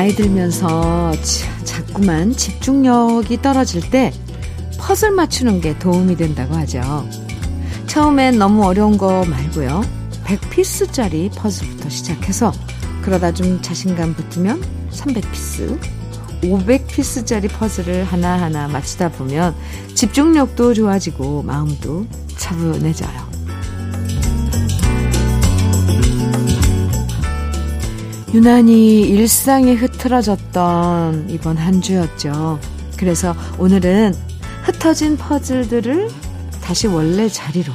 나이 들면서 자꾸만 집중력이 떨어질 때 퍼즐 맞추는 게 도움이 된다고 하죠. 처음엔 너무 어려운 거 말고요. 100피스짜리 퍼즐부터 시작해서 그러다 좀 자신감 붙으면 300피스, 500피스짜리 퍼즐을 하나하나 맞추다 보면 집중력도 좋아지고 마음도 차분해져요. 유난히 일상이 흐트러졌던 이번 한 주였죠. 그래서 오늘은 흩어진 퍼즐들을 다시 원래 자리로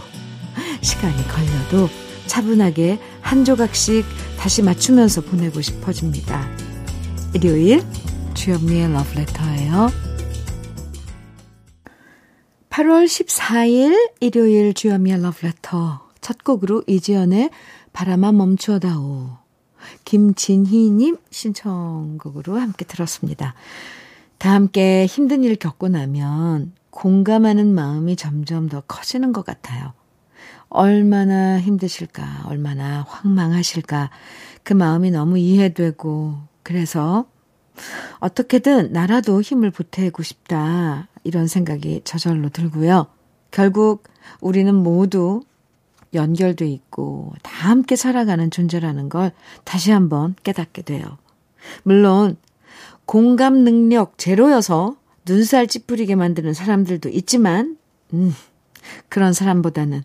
시간이 걸려도 차분하게 한 조각씩 다시 맞추면서 보내고 싶어집니다. 일요일 주현미의 러브레터예요. 8월 14일 일요일 주현미의 러브레터 첫 곡으로 이지연의 바람아 멈추어다오 김진희님 신청곡으로 함께 들었습니다. 다 함께 힘든 일 겪고 나면 공감하는 마음이 점점 더 커지는 것 같아요. 얼마나 힘드실까, 얼마나 황망하실까, 그 마음이 너무 이해되고, 그래서 어떻게든 나라도 힘을 보태고 싶다, 이런 생각이 저절로 들고요. 결국 우리는 모두 연결돼 있고 다 함께 살아가는 존재라는 걸 다시 한번 깨닫게 돼요. 물론 공감 능력 제로여서 눈살 찌푸리게 만드는 사람들도 있지만 음, 그런 사람보다는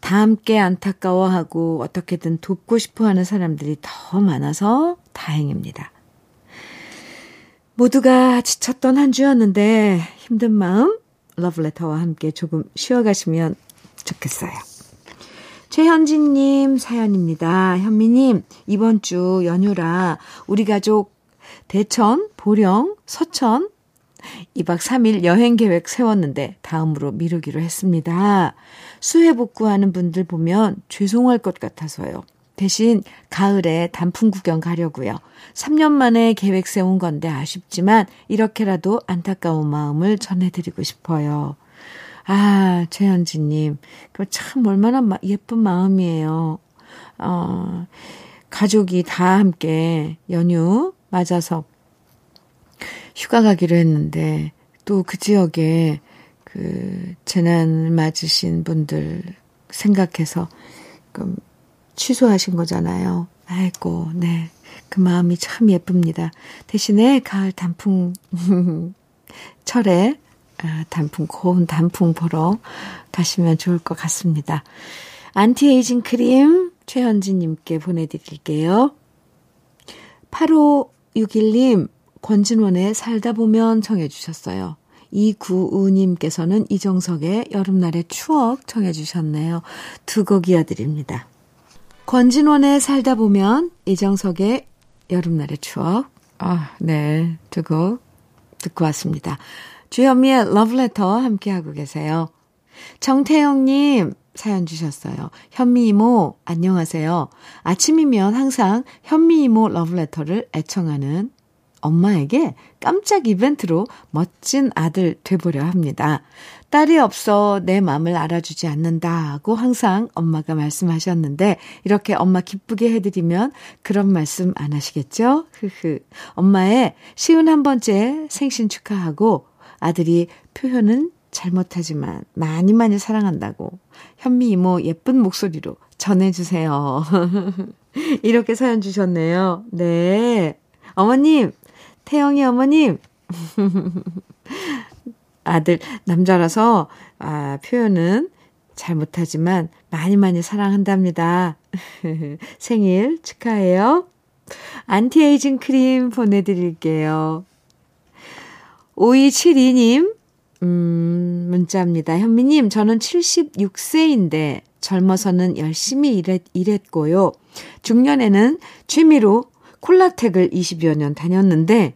다 함께 안타까워하고 어떻게든 돕고 싶어 하는 사람들이 더 많아서 다행입니다. 모두가 지쳤던 한 주였는데 힘든 마음 러브레터와 함께 조금 쉬어가시면 좋겠어요. 최현진님 사연입니다. 현미님, 이번 주 연휴라 우리 가족 대천, 보령, 서천 2박 3일 여행 계획 세웠는데 다음으로 미루기로 했습니다. 수해 복구하는 분들 보면 죄송할 것 같아서요. 대신 가을에 단풍 구경 가려고요. 3년 만에 계획 세운 건데 아쉽지만 이렇게라도 안타까운 마음을 전해드리고 싶어요. 아, 최현지님. 그 참 얼마나 예쁜 마음이에요. 어, 가족이 다 함께 연휴 맞아서 휴가 가기로 했는데 또 그 지역에 그 재난을 맞으신 분들 생각해서 그 취소하신 거잖아요. 아이고, 네. 그 마음이 참 예쁩니다. 대신에 가을 단풍 철에 아, 단풍, 고운 단풍 보러 가시면 좋을 것 같습니다. 안티에이징 크림 최현진님께 보내드릴게요. 8561님, 권진원의 살다 보면 청해주셨어요. 이구우님께서는 이정석의 여름날의 추억 청해주셨네요. 두 곡 이어드립니다. 권진원의 살다 보면 이정석의 여름날의 추억. 아, 네. 두 곡 듣고 왔습니다. 주현미의 러브레터 함께하고 계세요. 정태영님 사연 주셨어요. 현미 이모, 안녕하세요. 아침이면 항상 현미 이모 러브레터를 애청하는 엄마에게 깜짝 이벤트로 멋진 아들 돼보려 합니다. 딸이 없어 내 마음을 알아주지 않는다고 항상 엄마가 말씀하셨는데 이렇게 엄마 기쁘게 해드리면 그런 말씀 안 하시겠죠? 흐흐. 엄마의 쉬운 한 번째 생신 축하하고 아들이 표현은 잘못하지만 많이 많이 사랑한다고 현미 이모 예쁜 목소리로 전해주세요. 이렇게 사연 주셨네요. 네. 어머님, 태영이 어머님. 아들, 남자라서, 아, 표현은 잘 못하지만 많이 많이 사랑한답니다. 생일 축하해요. 안티에이징 크림 보내드릴게요. 5272님, 음, 문자입니다. 현미님, 저는 76세인데 젊어서는 열심히 일했, 일했고요. 중년에는 취미로 콜라텍을 20여 년 다녔는데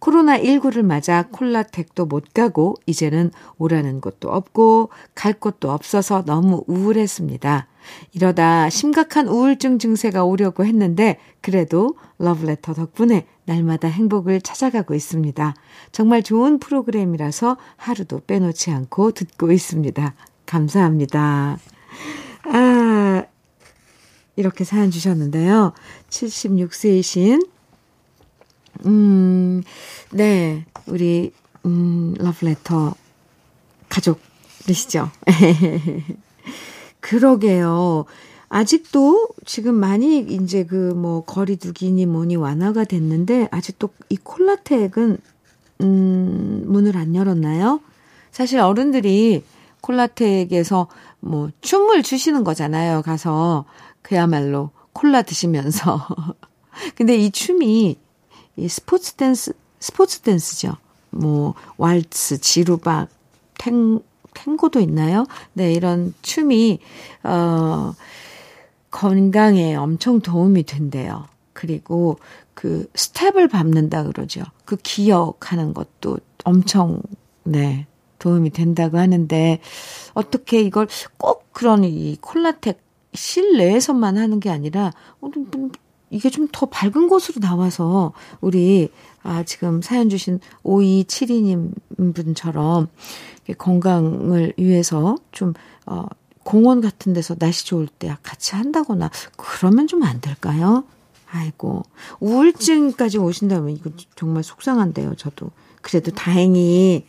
코로나19를 맞아 콜라텍도 못 가고 이제는 오라는 곳도 없고 갈 곳도 없어서 너무 우울했습니다. 이러다 심각한 우울증 증세가 오려고 했는데 그래도 러브레터 덕분에 날마다 행복을 찾아가고 있습니다. 정말 좋은 프로그램이라서 하루도 빼놓지 않고 듣고 있습니다. 감사합니다. 아, 이렇게 사연 주셨는데요. 76세이신 음, 네. 우리, 음, 러브레터 가족이시죠? 그러게요. 아직도 지금 많이 이제 그 뭐 거리두기니 뭐니 완화가 됐는데 아직도 이 콜라텍은 음 문을 안 열었나요? 사실 어른들이 콜라텍에서 뭐 춤을 추시는 거잖아요. 가서 그야말로 콜라 드시면서. 근데 이 춤이 이 스포츠 댄스 스포츠 댄스죠. 뭐 왈츠, 지루박, 탱 탱고도 있나요? 네, 이런 춤이 어 건강에 엄청 도움이 된대요. 그리고 그 스텝을 밟는다 그러죠. 그 기억하는 것도 엄청 네 도움이 된다고 하는데 어떻게 이걸 꼭 그런 이 콜라텍 실내에서만 하는 게 아니라 이게 좀 더 밝은 곳으로 나와서 우리 아 지금 사연 주신 5272님 분처럼 건강을 위해서 좀 어, 공원 같은 데서 날씨 좋을 때 같이 한다거나 그러면 좀 안 될까요? 아이고 우울증까지 오신다면 이거 정말 속상한데요. 저도 그래도 다행히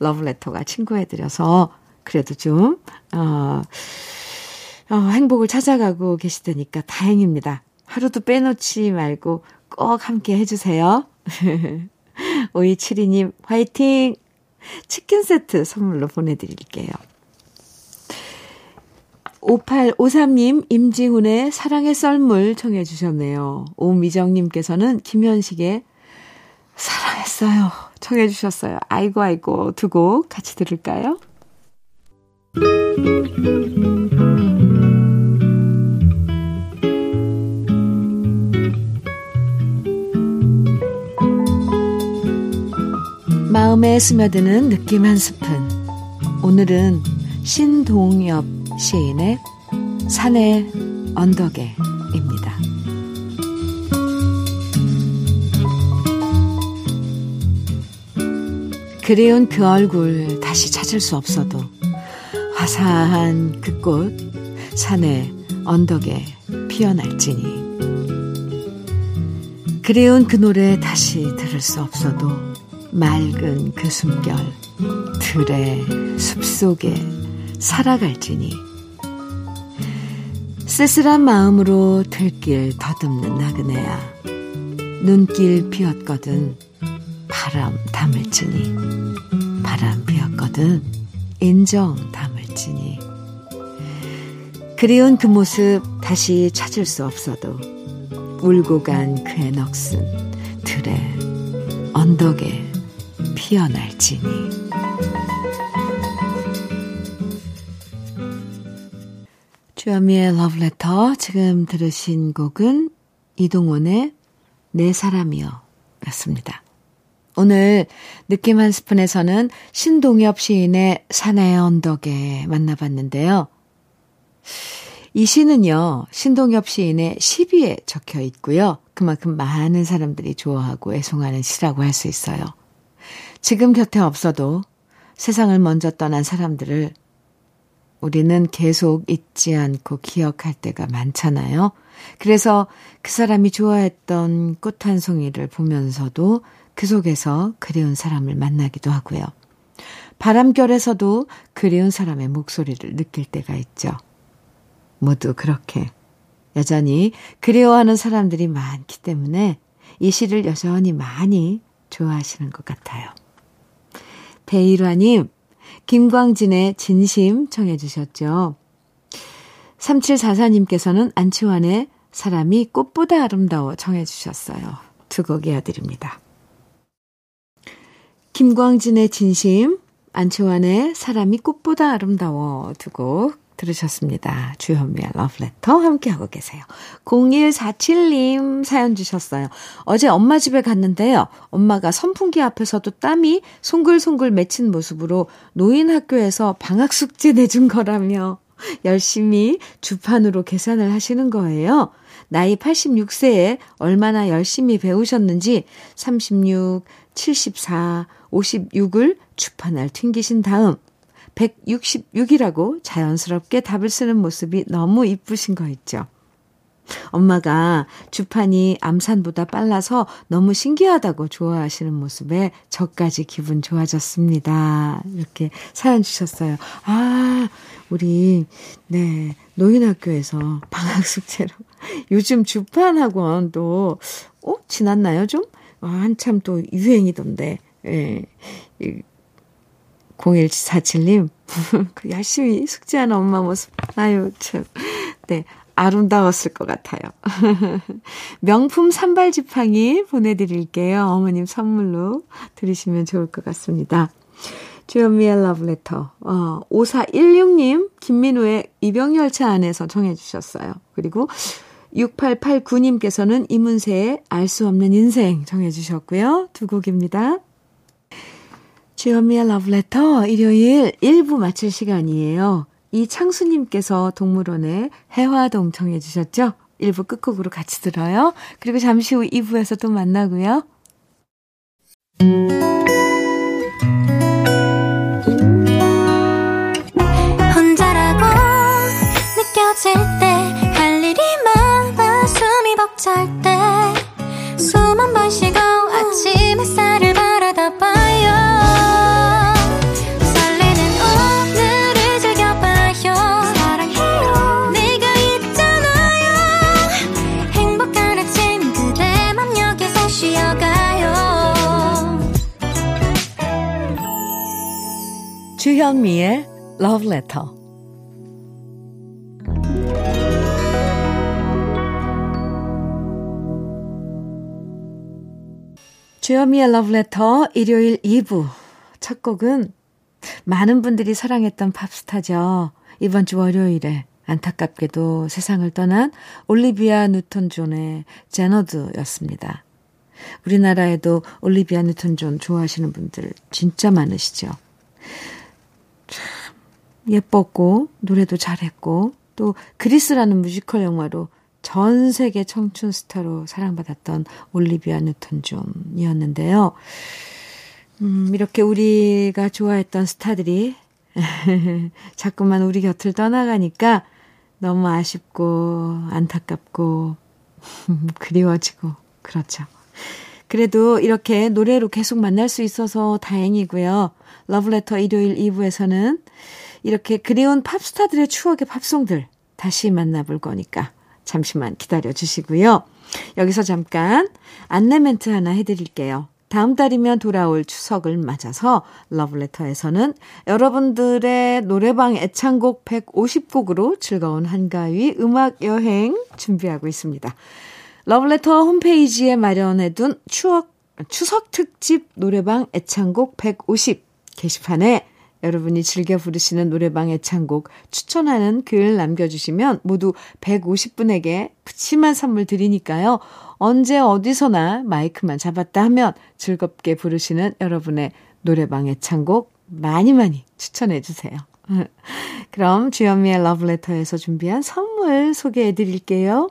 러브레터가 친구해드려서 그래도 좀 어, 어, 행복을 찾아가고 계시다니까 다행입니다. 하루도 빼놓지 말고 꼭 함께 해주세요. 5272님 화이팅! 치킨 세트 선물로 보내드릴게요. 5853님, 임지훈의 사랑의 썰물 청해 주셨네요. 오미정님께서는 김현식의 사랑했어요. 청해 주셨어요. 아이고, 아이고, 두 곡 같이 들을까요? 마음에 스며드는 느낌 한 스푼. 오늘은 신동엽 시인의 산의 언덕에입니다. 그리운 그 얼굴 다시 찾을 수 없어도 화사한 그 꽃 산의 언덕에 피어날지니 그리운 그 노래 다시 들을 수 없어도 맑은 그 숨결 들의 숲속에 살아갈지니. 쓸쓸한 마음으로 들길 더듬는 나그네야. 눈길 피었거든. 바람 담을지니. 바람 피었거든. 인정 담을지니. 그리운 그 모습 다시 찾을 수 없어도 울고 간 그의 넋은 들에 언덕에 피어날지니 주현미의 러브레터 지금 들으신 곡은 이동원의 내 사람이여 였습니다. 오늘 느낌 한 스푼에서는 신동엽 시인의 산의 언덕에 만나봤는데요. 이 시는요, 신동엽 시인의 시비에 적혀 있고요. 그만큼 많은 사람들이 좋아하고 애송하는 시라고 할 수 있어요. 지금 곁에 없어도 세상을 먼저 떠난 사람들을 우리는 계속 잊지 않고 기억할 때가 많잖아요. 그래서 그 사람이 좋아했던 꽃 한 송이를 보면서도 그 속에서 그리운 사람을 만나기도 하고요. 바람결에서도 그리운 사람의 목소리를 느낄 때가 있죠. 모두 그렇게 여전히 그리워하는 사람들이 많기 때문에 이 시를 여전히 많이 좋아하시는 것 같아요. 배일화님, 김광진의 진심 청해 주셨죠. 3744님께서는 안치환의 사람이 꽃보다 아름다워 청해 주셨어요. 두 곡 이어드립니다. 김광진의 진심, 안치환의 사람이 꽃보다 아름다워 두 곡 들으셨습니다. 주현미의 러브레터 함께하고 계세요. 0147님 사연 주셨어요. 어제 엄마 집에 갔는데요. 엄마가 선풍기 앞에서도 땀이 송글송글 맺힌 모습으로 노인 학교에서 방학 숙제 내준 거라며 열심히 주판으로 계산을 하시는 거예요. 나이 86세에 얼마나 열심히 배우셨는지 36, 74, 56을 주판을 튕기신 다음 166이라고 자연스럽게 답을 쓰는 모습이 너무 이쁘신 거 있죠. 엄마가 주판이 암산보다 빨라서 너무 신기하다고 좋아하시는 모습에 저까지 기분 좋아졌습니다. 이렇게 사연 주셨어요. 아, 우리, 네, 노인학교에서 방학 숙제로. 요즘 주판 학원도, 어? 지났나요, 좀? 아, 한참 또 유행이던데. 예. 0147님, 그 열심히 숙제하는 엄마 모습. 아유, 참. 네. 아름다웠을 것 같아요. 명품 산발 지팡이 보내드릴게요. 어머님 선물로 들으시면 좋을 것 같습니다. 주현미의 러브레터. 어, 5416님, 김민우의 이병열차 안에서 정해주셨어요. 그리고 6889님께서는 이문세의 알 수 없는 인생 정해주셨고요. 두 곡입니다. 주현미의 러브레터 일요일 1부 마칠 시간이에요. 이창수님께서 동물원에 해화동 청해 주셨죠? 1부 끝곡으로 같이 들어요. 그리고 잠시 후 2부에서 또 만나고요. 혼자라고 느껴질 주현미의 Love Letter. 주현미의 Love Letter 일요일 2부 첫 곡은 많은 분들이 사랑했던 팝스타죠. 이번 주 월요일에 안타깝게도 세상을 떠난 올리비아 뉴턴 존의 Xanadu였습니다. 우리나라에도 올리비아 뉴턴 존 좋아하시는 분들 진짜 많으시죠. 예뻤고 노래도 잘했고 또 Grease라는 뮤지컬 영화로 전 세계 청춘 스타로 사랑받았던 올리비아 뉴턴 존이었는데요. 음, 이렇게 우리가 좋아했던 스타들이 자꾸만 우리 곁을 떠나가니까 너무 아쉽고 안타깝고 그리워지고 그렇죠. 그래도 이렇게 노래로 계속 만날 수 있어서 다행이고요. 러브레터 일요일 2부에서는 이렇게 그리운 팝스타들의 추억의 팝송들 다시 만나볼 거니까 잠시만 기다려 주시고요. 여기서 잠깐 안내 멘트 하나 해드릴게요. 다음 달이면 돌아올 추석을 맞아서 러브레터에서는 여러분들의 노래방 애창곡 150곡으로 즐거운 한가위 음악 여행 준비하고 있습니다. 러브레터 홈페이지에 마련해둔 추억, 추석 특집 노래방 애창곡 150 게시판에 여러분이 즐겨 부르시는 노래방 애창곡 추천하는 글 남겨주시면 모두 150분에게 푸짐한 선물 드리니까요. 언제 어디서나 마이크만 잡았다 하면 즐겁게 부르시는 여러분의 노래방 애창곡 많이 많이 추천해 주세요. 그럼 주현미의 러브레터에서 준비한 선물 소개해 드릴게요.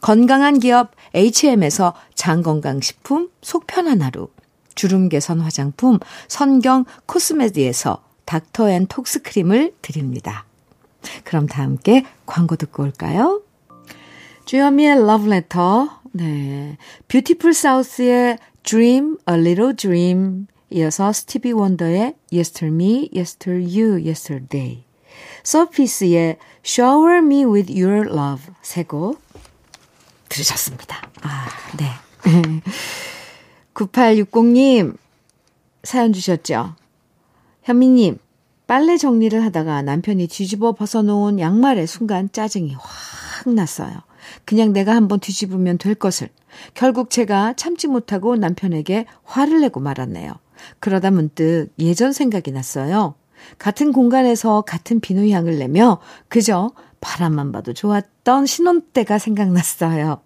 건강한 기업 HM에서 장건강식품 속편한 하루, 주름 개선 화장품 선경 코스메디에서 닥터 앤 톡스 크림을 드립니다. 그럼 다 함께 광고 듣고 올까요? 주현미의 러브레터, 네. 뷰티풀 사우스의 Dream, A Little Dream, 이어서 스티비 원더의 Yesterday Me, Yester You, Yesterday, 서피스의 Shower Me With Your Love 세곡 들으셨습니다. 아, 네. 9860님 사연 주셨죠? 현미님, 빨래 정리를 하다가 남편이 뒤집어 벗어놓은 양말에 순간 짜증이 확 났어요. 그냥 내가 한번 뒤집으면 될 것을. 결국 제가 참지 못하고 남편에게 화를 내고 말았네요. 그러다 문득 예전 생각이 났어요. 같은 공간에서 같은 비누향을 내며 그저 바람만 봐도 좋았던 신혼 때가 생각났어요.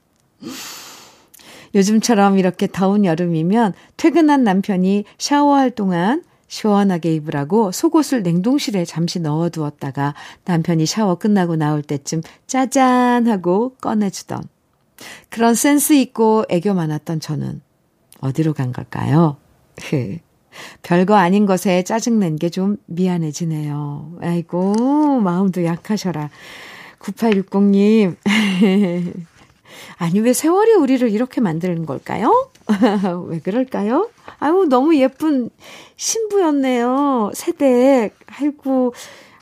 요즘처럼 이렇게 더운 여름이면 퇴근한 남편이 샤워할 동안 시원하게 입으라고 속옷을 냉동실에 잠시 넣어두었다가 남편이 샤워 끝나고 나올 때쯤 짜잔 하고 꺼내주던 그런 센스 있고 애교 많았던 저는 어디로 간 걸까요? 별거 아닌 것에 짜증낸 게 좀 미안해지네요. 아이고, 마음도 약하셔라. 9860님. 아니, 왜 세월이 우리를 이렇게 만드는 걸까요? 왜 그럴까요? 아유, 너무 예쁜 신부였네요. 새댁. 아이고,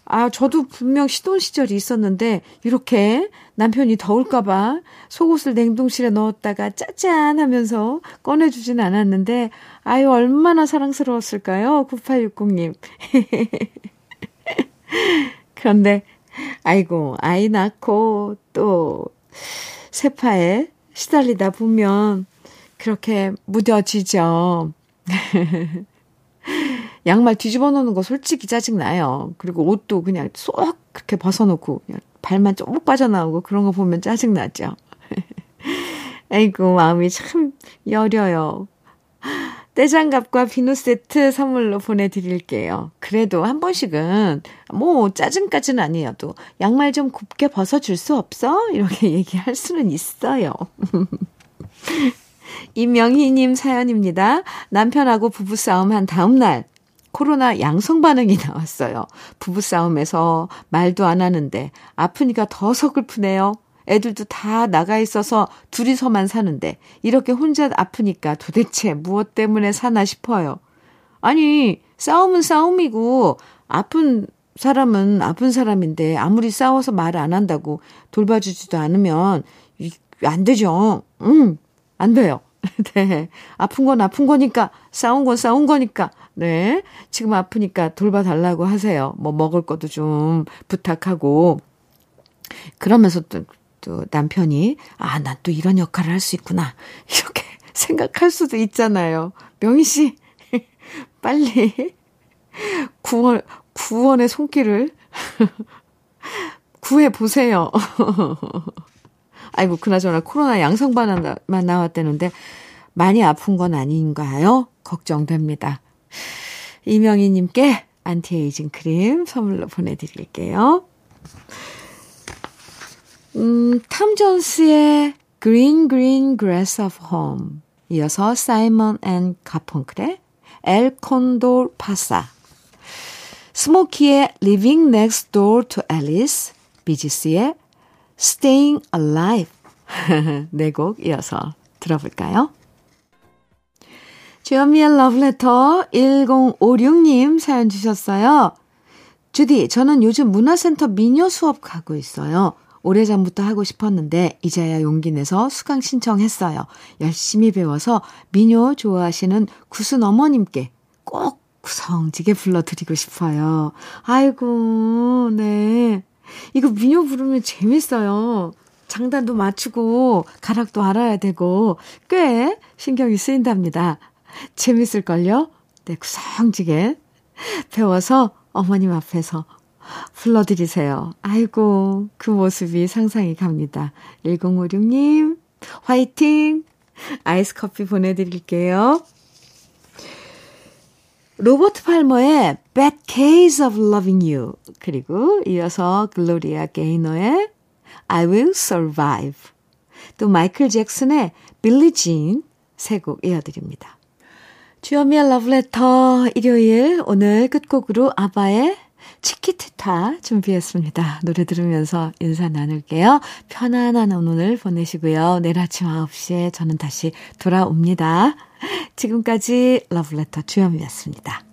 아, 저도 분명 시돈 시절이 있었는데, 이렇게 남편이 더울까봐 속옷을 냉동실에 넣었다가 짜잔 하면서 꺼내주진 않았는데, 아유, 얼마나 사랑스러웠을까요? 9860님. 그런데, 아이고, 아이 낳고 또 세파에 시달리다 보면 그렇게 무뎌지죠. 양말 뒤집어 놓는 거 솔직히 짜증나요. 그리고 옷도 그냥 쏙 그렇게 벗어놓고 그냥 발만 쪼목 빠져나오고 그런 거 보면 짜증나죠. 아이고, 마음이 참 여려요. 떼장갑과 비누 세트 선물로 보내드릴게요. 그래도 한 번씩은, 뭐, 짜증까지는 아니어도, 양말 좀 곱게 벗어줄 수 없어? 이렇게 얘기할 수는 있어요. 임명희님 사연입니다. 남편하고 부부싸움 한 다음날, 코로나 양성 반응이 나왔어요. 부부싸움에서 말도 안 하는데 아프니까 더 서글프네요. 애들도 다 나가 있어서 둘이서만 사는데 이렇게 혼자 아프니까 도대체 무엇 때문에 사나 싶어요. 아니, 싸움은 싸움이고 아픈 사람은 아픈 사람인데 아무리 싸워서 말 안 한다고 돌봐주지도 않으면 안 되죠. 응, 안 돼요. 네. 아픈 건 아픈 거니까, 싸운 건 싸운 거니까, 네. 지금 아프니까 돌봐달라고 하세요. 뭐 먹을 것도 좀 부탁하고. 그러면서 또, 또 남편이, 아, 난 또 이런 역할을 할 수 있구나. 이렇게 생각할 수도 있잖아요. 명희 씨, 빨리 구원, 구원의 손길을 구해 보세요. 아이고, 그나저나 코로나 양성반응 나왔다는데 많이 아픈 건 아닌가요? 걱정됩니다. 이명희님께 안티에이징 크림 선물로 보내드릴게요. 음, 탐 존스의 Green Green Grass of Home 이어서 사이먼 앤 가펑클의 엘 콘돌 파사 스모키의 Living Next Door to Alice 비지스의 Staying Alive 네곡 이어서 들어볼까요? 주현미의 러브레터 1056님 사연 주셨어요. 주디, 저는 요즘 문화센터 미녀 수업 가고 있어요. 오래전부터 하고 싶었는데 이제야 용기 내서 수강 신청했어요. 열심히 배워서 미녀 좋아하시는 구순 어머님께 꼭 구성지게 불러드리고 싶어요. 아이고, 네. 이거 미녀 부르면 재밌어요. 장단도 맞추고 가락도 알아야 되고 꽤 신경이 쓰인답니다. 재밌을걸요? 네, 구성지게 배워서 어머님 앞에서 불러드리세요. 아이고, 그 모습이 상상이 갑니다. 1056님, 화이팅! 아이스 커피 보내드릴게요. 로버트 팔머의 Bad Case of Loving You 그리고 이어서 글로리아 게이너의 I Will Survive 또 마이클 잭슨의 Billie Jean 세곡 이어드립니다. 주현미의 러브레터 일요일 오늘 끝곡으로 아바의 Chiquitita 준비했습니다. 노래 들으면서 인사 나눌게요. 편안한 오늘 보내시고요. 내일 아침 9시에 저는 다시 돌아옵니다. 지금까지 러브레터 주현미였습니다.